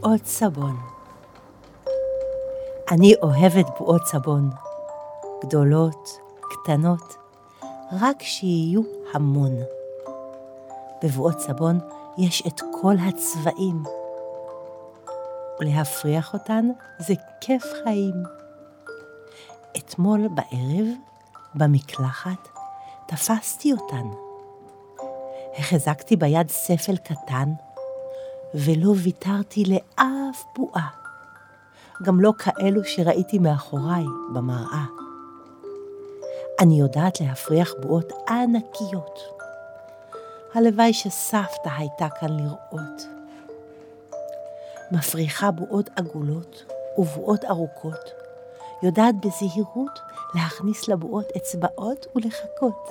בועות סבון. אני אוהבת בועות סבון, גדולות, קטנות, רק שיהיו המון. בבועות סבון יש את כל הצבעים, ולהפריח אותן זה כיף חיים. אתמול בערב, במקלחת, תפסתי אותן. החזקתי ביד ספל קטן, ולא ויתרתי לאף בועה, גם לא כאלו שראיתי מאחוריי במראה. אני יודעת להפריח בועות ענקיות. הלוואי שסבתא הייתה כאן לראות. מפריחה בועות עגולות ובועות ארוכות, יודעת בזהירות להכניס לבועות אצבעות ולחכות.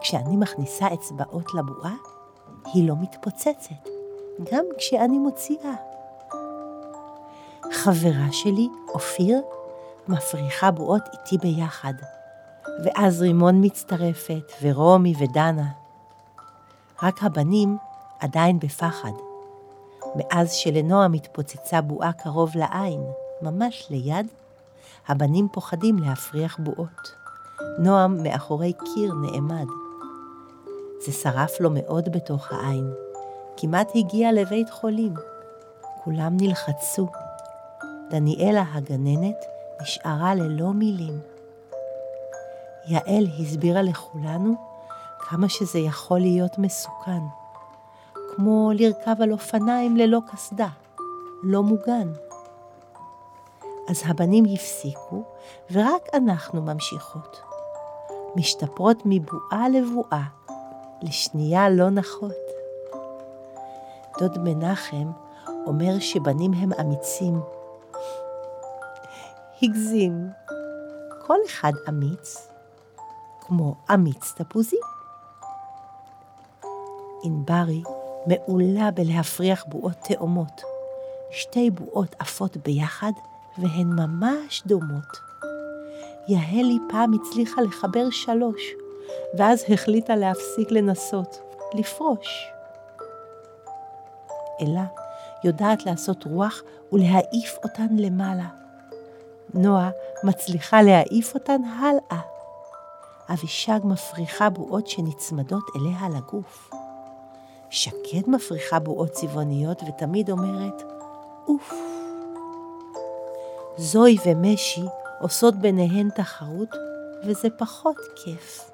כשאני מכניסה אצבעות לבועה, היא לא מתפוצצת, גם כשאני מוציאה. חברה שלי, אופיר, מפריחה בועות איתי ביחד, ואז רימון מצטרפת, ורומי ודנה. רק הבנים עדיין בפחד. מאז שלנועם התפוצצה בועה קרוב לעין, ממש ליד, הבנים פוחדים להפריח בועות. נועם מאחורי קיר נעמד. זה שרף לו מאוד בתוך העין. כמעט הגיע לבית חולים. כולם נלחצו. דניאלה הגננת נשארה ללא מילים. יעל הסבירה לכולנו כמה שזה יכול להיות מסוכן, כמו לרכב על אופניים ללא קסדה, לא מוגן. אז הבנים הפסיקו, ורק אנחנו ממשיכות. משתפרות מבועה לבועה, לשנייה לא נחות. דוד מנחם אומר שבנים הם אמיצים. הגזים. כל אחד אמיץ, כמו אמיץ תפוזי. ענברי מעולה בלהפריח בועות תאומות. שתי בועות עפות ביחד, והן ממש דומות. יהלי פעם הצליחה לחבר שלוש, ואז החליטה להפסיק לנסות, לפרוש. אלה יודעת לעשות רוח ולהעיף אותן למעלה. נועה מצליחה להעיף אותן הלאה. אבישג מפריחה בועות שנצמדות אליה לגוף. שקד מפריחה בועות צבעוניות ותמיד אומרת, אוף. זוהי ומשי עושות ביניהן תחרות, וזה פחות כיף.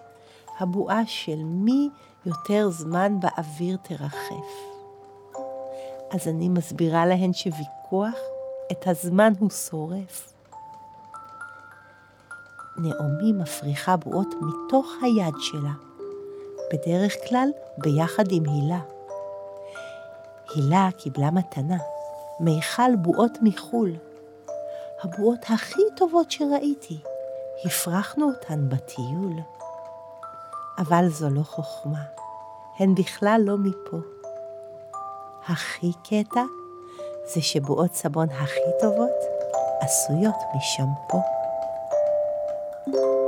הבועה של מי יותר זמן באוויר תרחף. אז אני מסבירה להן שוויכוח את הזמן הוא שורף. נעמי מפריחה בועות מתוך היד שלה, בדרך כלל ביחד עם הילה. הילה קיבלה מתנה, מיכל בועות מחו"ל. הבועות הכי טובות שראיתי, הפרחנו אותן בטיול. אבל זו לא חוכמה, הן בכלל לא מפה. הכי קטע זה שבועות סבון הכי טובות עשויות משמפו. thank you